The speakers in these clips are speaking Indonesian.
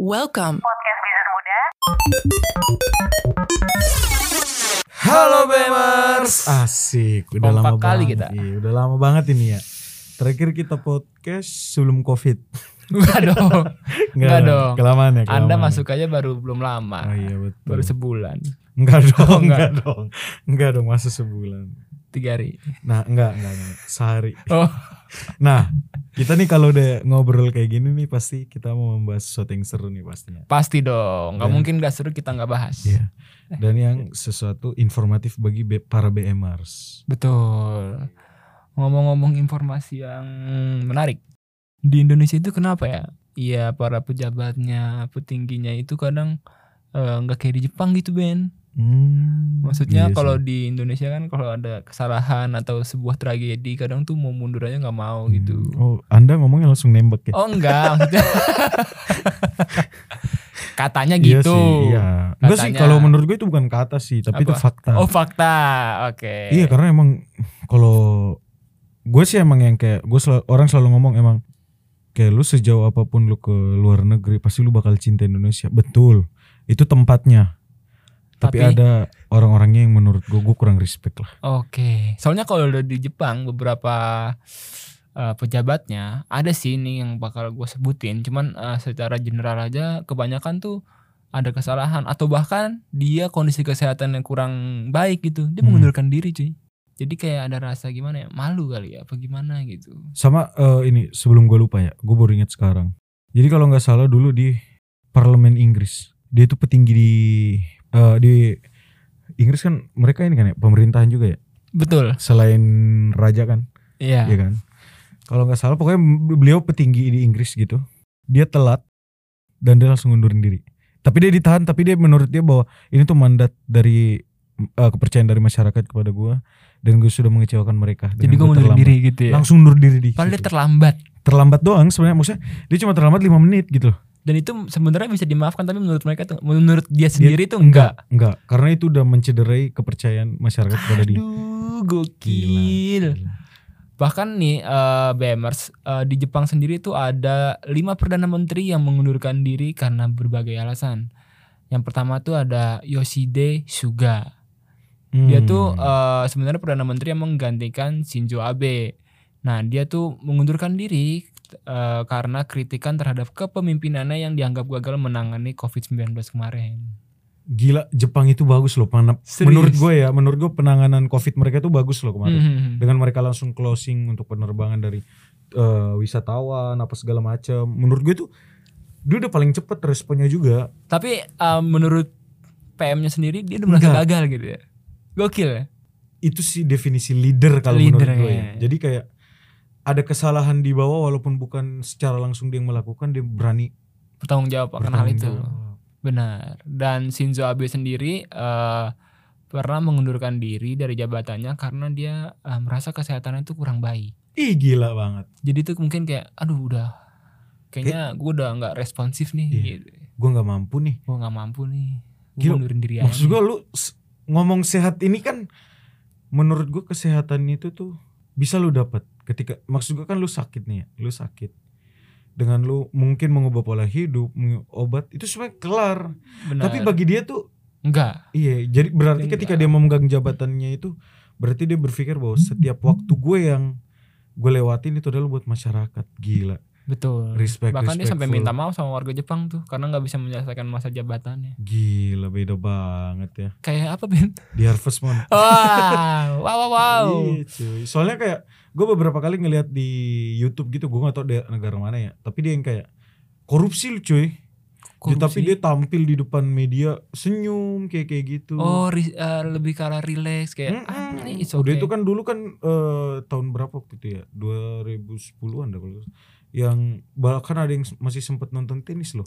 Welcome. Podcast Bisnis Muda. Halo Bemers, asik. Udah Kompak lama kali banget. kita. Iya, udah lama banget ini ya. Terakhir kita podcast sebelum covid. Enggak dong. Enggak dong. Kelamaan ya. Anda kelamaan. masuk aja baru belum lama. Oh iya betul. Baru sebulan. enggak dong, enggak. enggak dong. Enggak dong, masa sebulan. Tiga hari. Nah, enggak, enggak, enggak. Sehari. Oh. Nah, kita nih kalau udah ngobrol kayak gini nih pasti kita mau membahas sesuatu yang seru nih pastinya. Pasti dong. Nggak mungkin gak seru kita nggak bahas. Iya. Dan yang sesuatu informatif bagi para BMers. Betul. Ngomong-ngomong informasi yang menarik. Di Indonesia itu kenapa ya? Iya para pejabatnya, petingginya itu kadang eh, nggak kayak di Jepang gitu Ben. Hmm, Maksudnya iya kalau di Indonesia kan kalau ada kesalahan atau sebuah tragedi kadang tuh mau mundur aja nggak mau Hmm. gitu. Oh, Anda ngomongnya langsung nembak ya? Oh enggak, katanya Iya gitu. sih, iya. Enggak sih Katanya. kalau menurut gue itu bukan kata sih, tapi itu Apa? fakta. Oh fakta, oke. Iya, karena emang kalau gue sih emang yang kayak gue selalu, orang selalu ngomong emang kayak lu sejauh apa pun lu ke luar negeri pasti lu bakal cinta Indonesia. Betul. Itu tempatnya. Tapi, Tapi- ada orang-orangnya yang menurut gue gue kurang respect lah. Oke, soalnya kalau udah di Jepang beberapa eh, pejabatnya ada sih ini yang bakal gue sebutin. Cuman eh, secara general aja kebanyakan tuh ada kesalahan atau bahkan dia kondisi kesehatan yang kurang baik gitu, dia Hmm. mengundurkan diri cuy. Jadi kayak ada rasa gimana ya, malu kali ya, apa gimana gitu. Sama eh, ini sebelum gue lupa ya, gue baru ingat sekarang. Jadi kalau nggak salah dulu di parlemen Inggris, dia itu petinggi di eh, di Inggris kan mereka ini kan ya pemerintahan juga ya, Betul, selain raja kan, iya. ya kan. Kalau nggak salah pokoknya beliau petinggi di Inggris gitu, dia telat dan dia langsung ngundurin diri. Tapi dia ditahan, tapi dia menurut dia bahwa ini tuh mandat dari eh, kepercayaan dari masyarakat kepada gue dan gue sudah mengecewakan mereka. Jadi gue gua terlambat. diri gitu ya. Langsung mundur diri di. Padahal dia terlambat. terlambat doang sebenarnya maksudnya dia cuma terlambat 5 menit gitu loh. Dan itu sebenarnya bisa dimaafkan tapi menurut mereka tuh menurut dia sendiri tuh enggak. enggak karena itu udah mencederai kepercayaan masyarakat kepada dia Aduh, gokil. gila. Bahkan nih eh, BMers eh, di Jepang sendiri tuh ada lima perdana menteri yang mengundurkan diri karena berbagai alasan. Yang pertama tuh ada Yoshide Suga. Dia Hmm. tuh eh, sebenarnya perdana menteri yang menggantikan Shinzo Abe. Nah, dia tuh mengundurkan diri eh, karena kritikan terhadap kepemimpinannya yang dianggap gagal menangani COVID-19 kemarin. gila Jepang itu bagus loh Serius? menurut gue ya menurut gue penanganan covid mereka itu bagus loh kemarin Mhm. dengan mereka langsung closing untuk penerbangan dari eh, wisatawan apa segala macam menurut gue tuh dia udah paling cepet responnya juga Tapi eh, menurut PM-nya sendiri dia udah merasa Enggak. gagal gitu ya. Gokil ya. itu sih definisi leader kalau menurut gue ya. ya. jadi kayak ada kesalahan di bawah walaupun bukan secara langsung dia yang melakukan dia berani Bertanggung jawab akan hal itu. jawab. Benar. Dan Shinzo Abe sendiri eh, pernah mengundurkan diri dari jabatannya karena dia eh, merasa kesehatannya itu kurang baik. Ih gila banget. Jadi tuh mungkin kayak aduh udah kayaknya gue udah nggak responsif nih Iya. gitu. Gue nggak mampu nih. Gue nggak mampu nih. Gue mundurin diri. Maksud gue lu ngomong sehat ini kan menurut gue kesehatan itu tuh bisa lu dapat ketika maksud gue kan lu sakit nih ya, lu sakit dengan lu mungkin mengubah pola hidup, obat itu sebenarnya kelar. Benar. Tapi bagi dia tuh enggak. iya, jadi berarti Enggak. ketika dia memegang jabatannya itu berarti dia berpikir bahwa setiap waktu gue yang gue lewatin itu adalah buat masyarakat. Gila. Betul. Respect, Bahkan dia sampai minta maaf sama warga Jepang tuh karena nggak bisa menyelesaikan masa jabatannya. Gila beda banget ya. Kayak apa Ben? Di Harvest Moon. Wow, wow, wow, wow. Iya cuy. Soalnya kayak gue beberapa kali ngeliat di YouTube gitu, gue gak tau dia negara mana ya. Tapi dia yang kayak korupsi lu cuy. Dia- tapi dia tampil di depan media senyum kayak kayak gitu. Oh, ri- eh, lebih ke arah relax kayak ah, Mm-mm. ini it's Udah okay. itu kan dulu kan eh, tahun berapa waktu itu ya? 2010-an dah kalau. Yang bahkan ada yang masih sempat nonton tenis loh.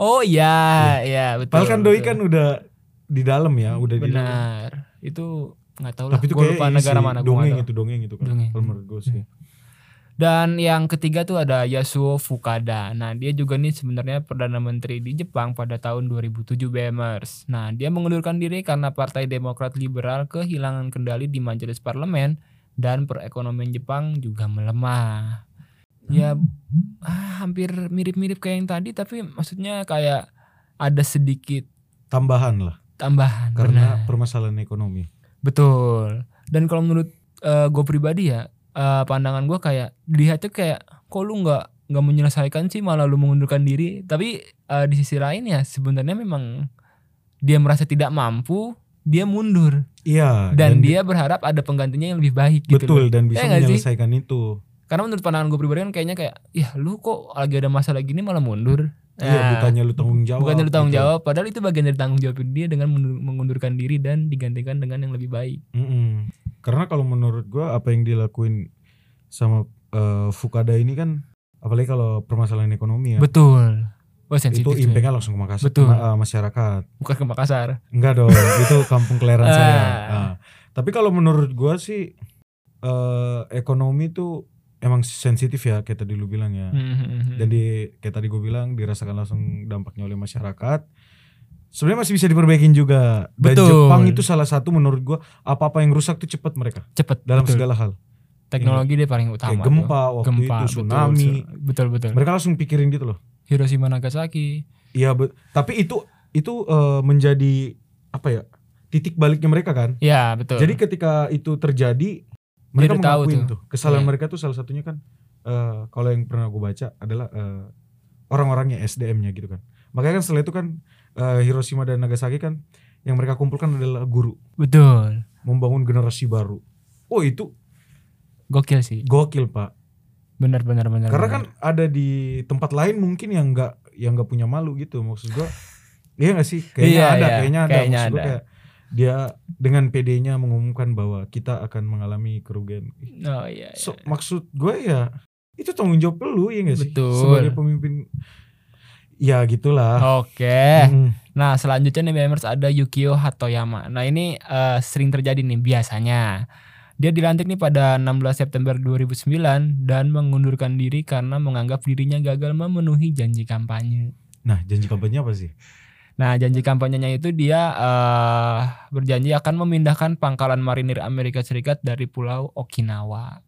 Oh iya, iya betul. Padahal kan Doi kan udah di dalam ya, udah di dalam. benar. Itu nggak tahu lah. Tapi itu Gua lupa negara mana gua dongeng itu dongeng itu kan. Dongeng. Kalau menurut gue sih. Dan yang ketiga tuh ada Yasuo Fukada. Nah, dia juga nih sebenarnya Perdana Menteri di Jepang pada tahun 2007 BMers. Nah, dia mengundurkan diri karena Partai Demokrat Liberal kehilangan kendali di majelis parlemen dan perekonomian Jepang juga melemah. Ya ah, hampir mirip-mirip kayak yang tadi tapi maksudnya kayak ada sedikit Tambahan lah tambahan karena benar. permasalahan ekonomi. betul dan kalau menurut gue pribadi ya eh, pandangan gue kayak dilihatnya kayak kok lu nggak nggak menyelesaikan sih malah lu mengundurkan diri tapi eh, di sisi lain ya sebenarnya memang dia merasa tidak mampu dia mundur Iya dan, dia berharap ada penggantinya yang lebih baik gitu betul loh. dan bisa Ya menyelesaikan itu. Karena menurut pandangan gue pribadi kan kayaknya kayak ya lu kok lagi ada masalah gini malah mundur Iya, Nah, bukannya lu tanggung jawab. bukannya lu tanggung gitu. jawab padahal itu bagian dari tanggung jawab dia dengan mengundurkan diri dan digantikan dengan yang lebih baik Mm-mm. Karena kalau menurut gua apa yang dilakuin sama eh, Fukada ini kan apalagi kalau permasalahan ekonomi ya. betul oh itu ya. impactnya langsung ke Makassar, Betul. ma- eh, masyarakat. bukan ke Makassar Enggak dong, itu kampung kelahiran Ah. saya. Ah. Tapi kalau menurut gua sih eh, ekonomi tuh emang sensitif ya kayak tadi lu bilang ya. Hmm. Dan di kayak tadi gue bilang dirasakan langsung dampaknya oleh masyarakat. Sebenarnya masih bisa diperbaikin juga. Dan Betul. Jepang itu salah satu menurut gua apa-apa yang rusak tuh cepat mereka cepet dalam betul. segala hal. teknologi dia paling utama Kayak tuh. gempa waktu gempa itu, tsunami. betul betul Mereka langsung pikirin gitu loh. Hiroshima Nagasaki Iya, tapi itu itu eh, menjadi apa ya? Titik baliknya mereka kan. ya betul Jadi ketika itu terjadi mereka udah tahu tuh. tuh. Kesalahan Iya. mereka tuh salah satunya kan eh, kalau yang pernah gue baca adalah eh, orang-orangnya SDM-nya gitu kan. Makanya kan setelah itu kan eh, Hiroshima dan Nagasaki kan yang mereka kumpulkan adalah guru betul membangun generasi baru. Oh itu gokil sih gokil pak. benar benar benar Karena benar. kan ada di tempat lain mungkin yang nggak yang nggak punya malu gitu maksud gua. Iya gak sih? Kayaknya Iya, ada, iya. kayaknya ada. Kayaknya maksud gua ada. kayak dia dengan PD-nya mengumumkan bahwa kita akan mengalami kerugian. Oh iya, iya. So, maksud gue ya itu tanggung jawab lu ya gak sih? Betul. Sebagai pemimpin ya gitulah. oke Hmm. Nah selanjutnya nih members ada Yukio Hatoyama. Nah ini eh, sering terjadi nih biasanya. Dia dilantik nih pada 16 September 2009 dan mengundurkan diri karena menganggap dirinya gagal memenuhi janji kampanye. Nah janji kampanye apa sih? Nah janji kampanyenya itu dia eh, berjanji akan memindahkan pangkalan marinir Amerika Serikat dari pulau Okinawa.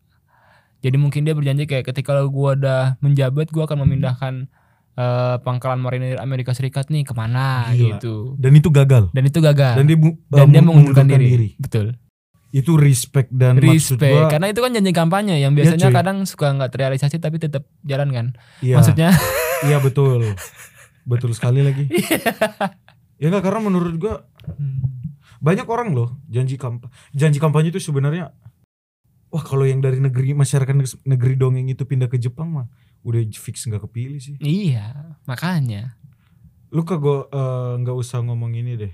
Jadi mungkin dia berjanji kayak ketika gua udah menjabat gua akan memindahkan eh, pangkalan marinir Amerika Serikat nih ke mana Gila. gitu. Dan itu gagal. Dan itu gagal. Dan dia, mu- dan uh, dia mengundurkan diri. Betul. Itu respect dan maksud Respect. gua Karena itu kan janji kampanye yang biasanya cuy. kadang suka nggak terrealisasi tapi tetap jalan kan. iya, Maksudnya iya betul. betul sekali lagi. ya enggak karena menurut gua banyak orang loh janji kampanye janji kampanye itu sebenarnya wah kalau yang dari negeri masyarakat negeri dongeng itu pindah ke Jepang mah udah fix nggak kepilih sih iya, makanya. lu kagak eh, nggak usah ngomong ini deh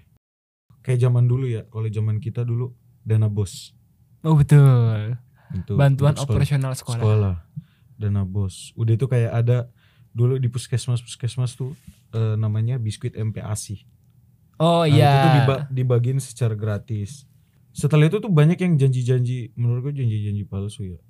kayak zaman dulu ya kalau zaman kita dulu dana bos Oh betul. untuk Bantuan sekolah. operasional sekolah. sekolah dana bos udah itu kayak ada dulu di puskesmas puskesmas tuh eh, namanya biskuit MPASI Oh Nah, iya. itu tuh diba- dibagiin secara gratis. Setelah itu tuh banyak yang janji-janji, menurut gue janji-janji palsu ya.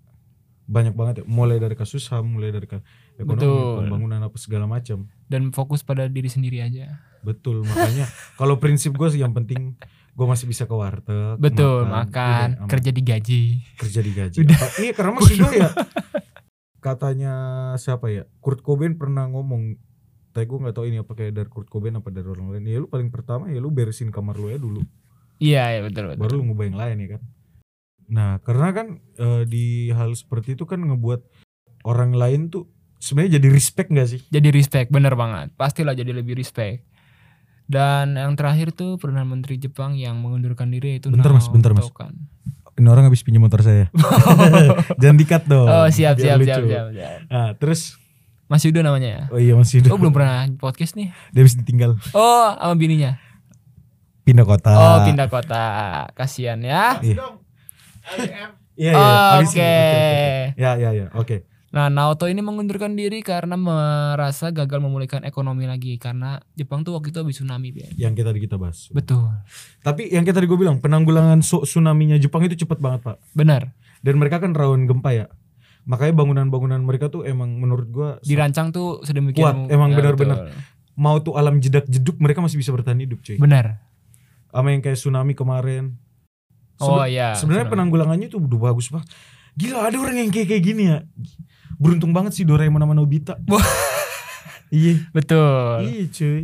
Banyak banget ya, mulai dari kasus HAM, mulai dari ekonomi, Betul. pembangunan apa segala macam. Dan fokus pada diri sendiri aja. Betul, makanya kalau prinsip gue sih yang penting gue masih bisa ke warteg, Betul, makan, makan, udah, kerja digaji. kerja digaji. Udah. Apa- Iya, karena maksud gue ya katanya siapa ya? Kurt Cobain pernah ngomong tapi gue gak tahu ini apa kayak dari Kurt Cobain apa dari orang lain ya lu paling pertama ya lu beresin kamar lu ya dulu Iya, iya betul betul. baru lu ngubah yang lain ya kan nah karena kan eh, di hal seperti itu kan ngebuat orang lain tuh sebenarnya jadi respect gak sih Jadi respect, bener banget. Pastilah jadi lebih respect. Dan yang terakhir tuh Perdana Menteri Jepang yang mengundurkan diri itu Bentar, Mas, bentar, Mas. Ini orang habis pinjam motor saya jangan dikat dong Oh siap siap lucu. siap siap. siap. nah terus Mas Yudo namanya ya. oh iya masih Oh belum pernah podcast nih. dia habis ditinggal Oh sama bininya. pindah kota Oh pindah kota. Kasihan ya. iya iya iya ini. Oke. ya ya ya oke Nah Naoto ini mengundurkan diri karena merasa gagal memulihkan ekonomi lagi karena Jepang tuh waktu itu habis tsunami Ben. yang kita kita bahas Betul. tapi yang kita tadi gue bilang penanggulangan tsunami-nya Jepang itu cepet banget pak Benar. dan mereka kan rawan gempa ya makanya bangunan-bangunan mereka tuh emang menurut gua Dirancang tuh sedemikian Kuat, emang Ya, benar-benar. mau tuh alam jedak jeduk mereka masih bisa bertahan hidup cuy Benar. sama yang kayak tsunami kemarin Oh iya. sebenarnya penanggulangannya tuh udah bagus banget gila ada orang yang kayak kayak gini ya beruntung banget sih Doraemon sama Nobita. Iya. Betul. Iya cuy.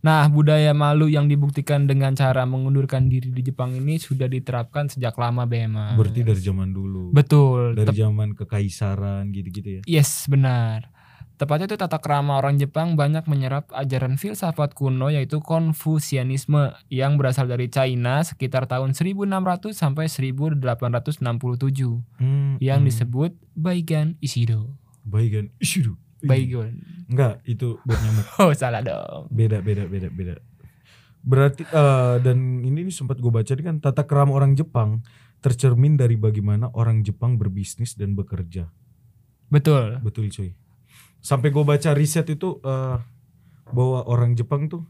Nah, budaya malu yang dibuktikan dengan cara mengundurkan diri di Jepang ini sudah diterapkan sejak lama BMA. Berarti dari zaman dulu. Betul. Dari zaman kekaisaran gitu-gitu ya. yes, benar. Tepatnya itu tata krama orang Jepang banyak menyerap ajaran filsafat kuno yaitu Konfusianisme yang berasal dari China sekitar tahun 1600 sampai 1867 Hmm, yang hmm. disebut Baigan Ishido. Baigan Ishido. Baigon. Enggak, itu buat nyamuk. Oh, salah dong. Beda, beda, beda, beda. Berarti eh, dan ini nih sempat gue baca ini kan tata kerama orang Jepang tercermin dari bagaimana orang Jepang berbisnis dan bekerja. Betul. Betul cuy. Sampai gue baca riset itu eh, bahwa orang Jepang tuh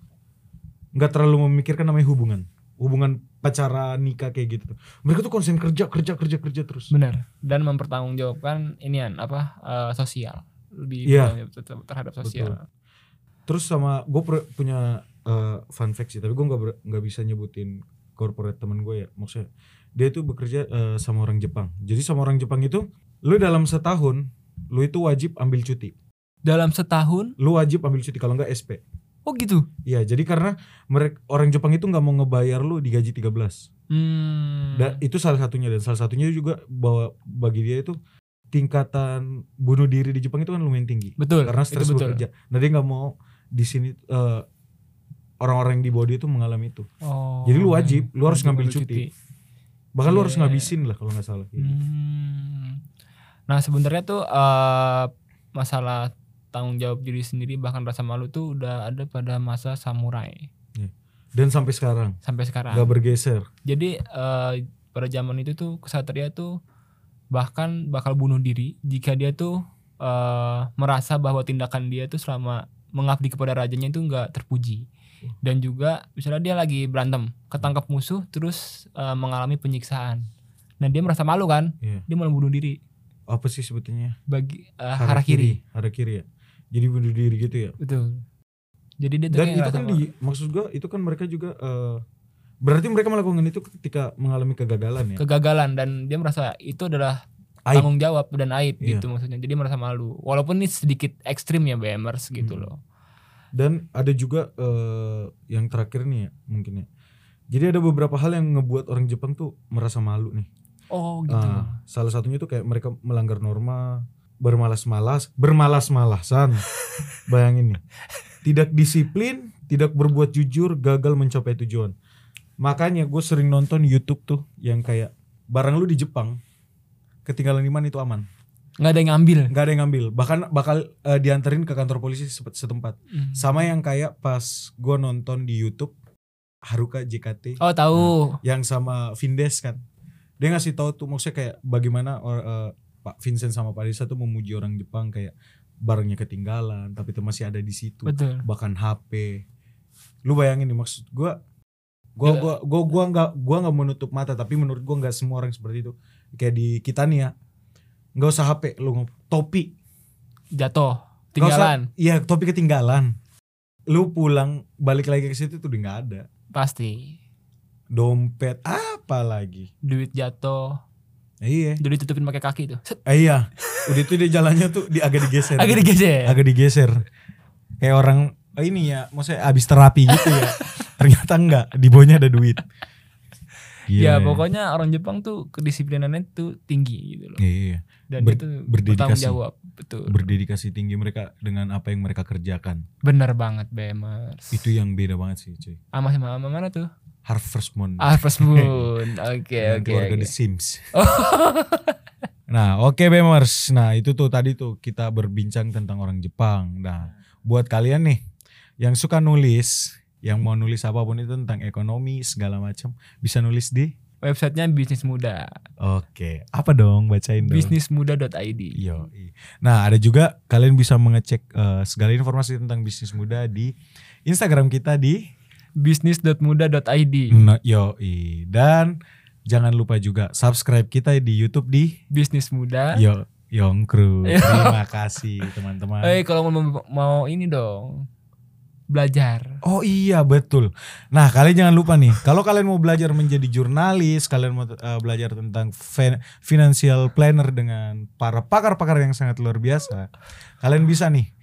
nggak terlalu memikirkan namanya hubungan, hubungan pacaran nikah kayak gitu. Mereka tuh konsen kerja, kerja, kerja, kerja terus. Benar. Dan mempertanggungjawabkan inian apa eh, sosial lebih Iya. bertanggung jawab terhadap sosial. Terus sama gue punya eh, fun fact sih, tapi gue nggak nggak bisa nyebutin corporate temen gue ya. Maksudnya dia tuh bekerja eh, sama orang Jepang. Jadi sama orang Jepang itu, lu dalam setahun, lu itu wajib ambil cuti. Dalam setahun? Lu wajib ambil cuti kalau nggak SP. Oh gitu. Iya, jadi karena mereka orang Jepang itu nggak mau ngebayar lu di gaji 13. Hmm. Dan itu salah satunya dan salah satunya juga bahwa bagi dia itu tingkatan bunuh diri di Jepang itu kan lumayan tinggi. betul. karena stres bekerja. Nah dia nggak mau di sini eh, orang-orang yang di dia itu mengalami itu. Oh. Jadi lu wajib, lu harus ngambil ambil cuti. Bahkan lu Iya, harus iya, ngabisin lah kalau nggak salah. kayak gitu. Hmm. Nah sebenarnya tuh eh, masalah tanggung jawab diri sendiri bahkan rasa malu tuh udah ada pada masa samurai Dan sampai sekarang sampai sekarang. nggak bergeser. Jadi eh, pada zaman itu tuh kesatria tuh bahkan bakal bunuh diri jika dia tuh eh, merasa bahwa tindakan dia tuh selama mengabdi kepada rajanya itu nggak terpuji. Dan juga misalnya dia lagi berantem, ketangkap musuh terus eh, mengalami penyiksaan. Nah dia merasa malu kan, Iya. dia malah bunuh diri Apa sih sebetulnya? bagi eh, harakiri. Harakiri ya. Jadi bunuh diri gitu ya. Betul. Jadi dia tuh Dan itu kan di maksud gua itu kan mereka juga eh, berarti mereka melakukan itu ketika mengalami kegagalan ya. kegagalan dan dia merasa itu adalah Aib. tanggung jawab dan aib Iya. gitu maksudnya. Jadi merasa malu. Walaupun ini sedikit ekstrim ya BMers gitu Hmm. loh. Dan ada juga eh, yang terakhir nih ya mungkin ya. Jadi ada beberapa hal yang ngebuat orang Jepang tuh merasa malu nih. Oh gitu. Ah, salah satunya tuh kayak mereka melanggar norma, bermalas-malas, bermalas-malasan. Bayangin nih. Tidak disiplin, tidak berbuat jujur, gagal mencapai tujuan. Makanya gue sering nonton YouTube tuh yang kayak barang lu di Jepang ketinggalan di mana itu aman. nggak ada yang ngambil. nggak ada yang ngambil. Bahkan bakal eh, dianterin ke kantor polisi setempat. Hmm. Sama yang kayak pas gue nonton di YouTube Haruka JKT Oh tahu. yang sama Vindes kan dia ngasih tahu tuh maksudnya kayak bagaimana or- eh, Pak Vincent sama Pak Desa tuh memuji orang Jepang kayak barangnya ketinggalan tapi itu masih ada di situ Betul. bahkan HP lu bayangin nih maksud gua gua gua gua gua nggak gua nggak menutup mata tapi menurut gua nggak semua orang seperti itu kayak di kita nih ya nggak usah HP lu topi Jatuh. Nggak usah- Tinggalan. iya topi ketinggalan lu pulang balik lagi ke situ tuh udah nggak ada Pasti. dompet apa lagi Duit jatuh. Iya Udah ditutupin pakai kaki tuh. Set, Eh, iya, udah itu dia jalannya tuh di agak digeser. Agak digeser. Agak digeser. Kayak orang oh ini ya, maksudnya abis terapi gitu ya. Ternyata enggak, di bawahnya ada duit. Ya Gila pokoknya orang Jepang tuh kedisiplinannya tuh tinggi gitu loh. Iya, Dan Ber- itu berdedikasi. jawab. Betul. berdedikasi tinggi mereka dengan apa yang mereka kerjakan. Bener banget BMers. Itu yang beda banget sih, cuy. Ama sama ama mana tuh? Harvest Moon. Harvest Moon. Oke oke. keluarga. The Sims. Nah, oke Bemers. Nah, itu tuh tadi tuh kita berbincang tentang orang Jepang. Nah, buat kalian nih yang suka nulis, yang mau nulis apa pun itu tentang ekonomi segala macam, bisa nulis di Websitenya Bisnis Muda. Oke, apa dong bacain dong. Bisnismuda.id. Yo. Nah, ada juga kalian bisa mengecek eh, segala informasi tentang bisnis muda di Instagram kita di Bisnis.muda.id. Nah, yo. Dan jangan lupa juga subscribe kita di YouTube di Bisnis Muda. Yo Yongkru. Terima kasih teman-teman. Eh kalau mau, mau ini dong. belajar. Oh iya betul. Nah kalian jangan lupa nih, kalau kalian mau belajar menjadi jurnalis, kalian mau uh, belajar tentang fin- financial planner dengan para pakar-pakar yang sangat luar biasa, kalian bisa nih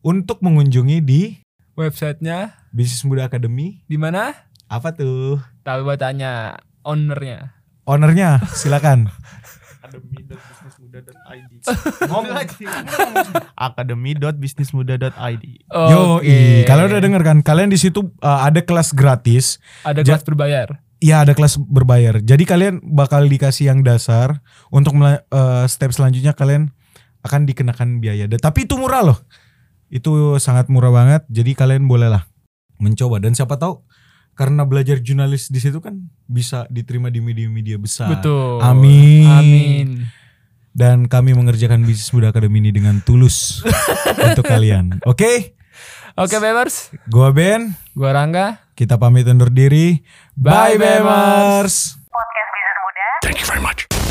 untuk mengunjungi di Websitenya Bisnis Muda Academy. di mana? Apa tuh? Tahu buat tanya ownernya. Ownernya silakan. academy.bisnismuda.id ngomong academy.bisnismuda.id Yo, kalian udah denger kan? Kalian di situ uh, ada kelas gratis. Ada kelas berbayar. Ya ada kelas berbayar. Jadi kalian bakal dikasih yang dasar untuk eh, step selanjutnya kalian akan dikenakan biaya. Tapi itu murah loh. Itu sangat murah banget. Jadi kalian bolehlah mencoba dan siapa tahu karena belajar jurnalis di situ kan bisa diterima di media-media besar. Betul. Amin. Amin. Dan kami mengerjakan bisnis muda akademi ini dengan tulus untuk kalian. Oke, Oke, Bemers. gua Ben. Gua Rangga. Kita pamit undur diri. Bye, Bye, Bemers. Podcast Bisnis Muda.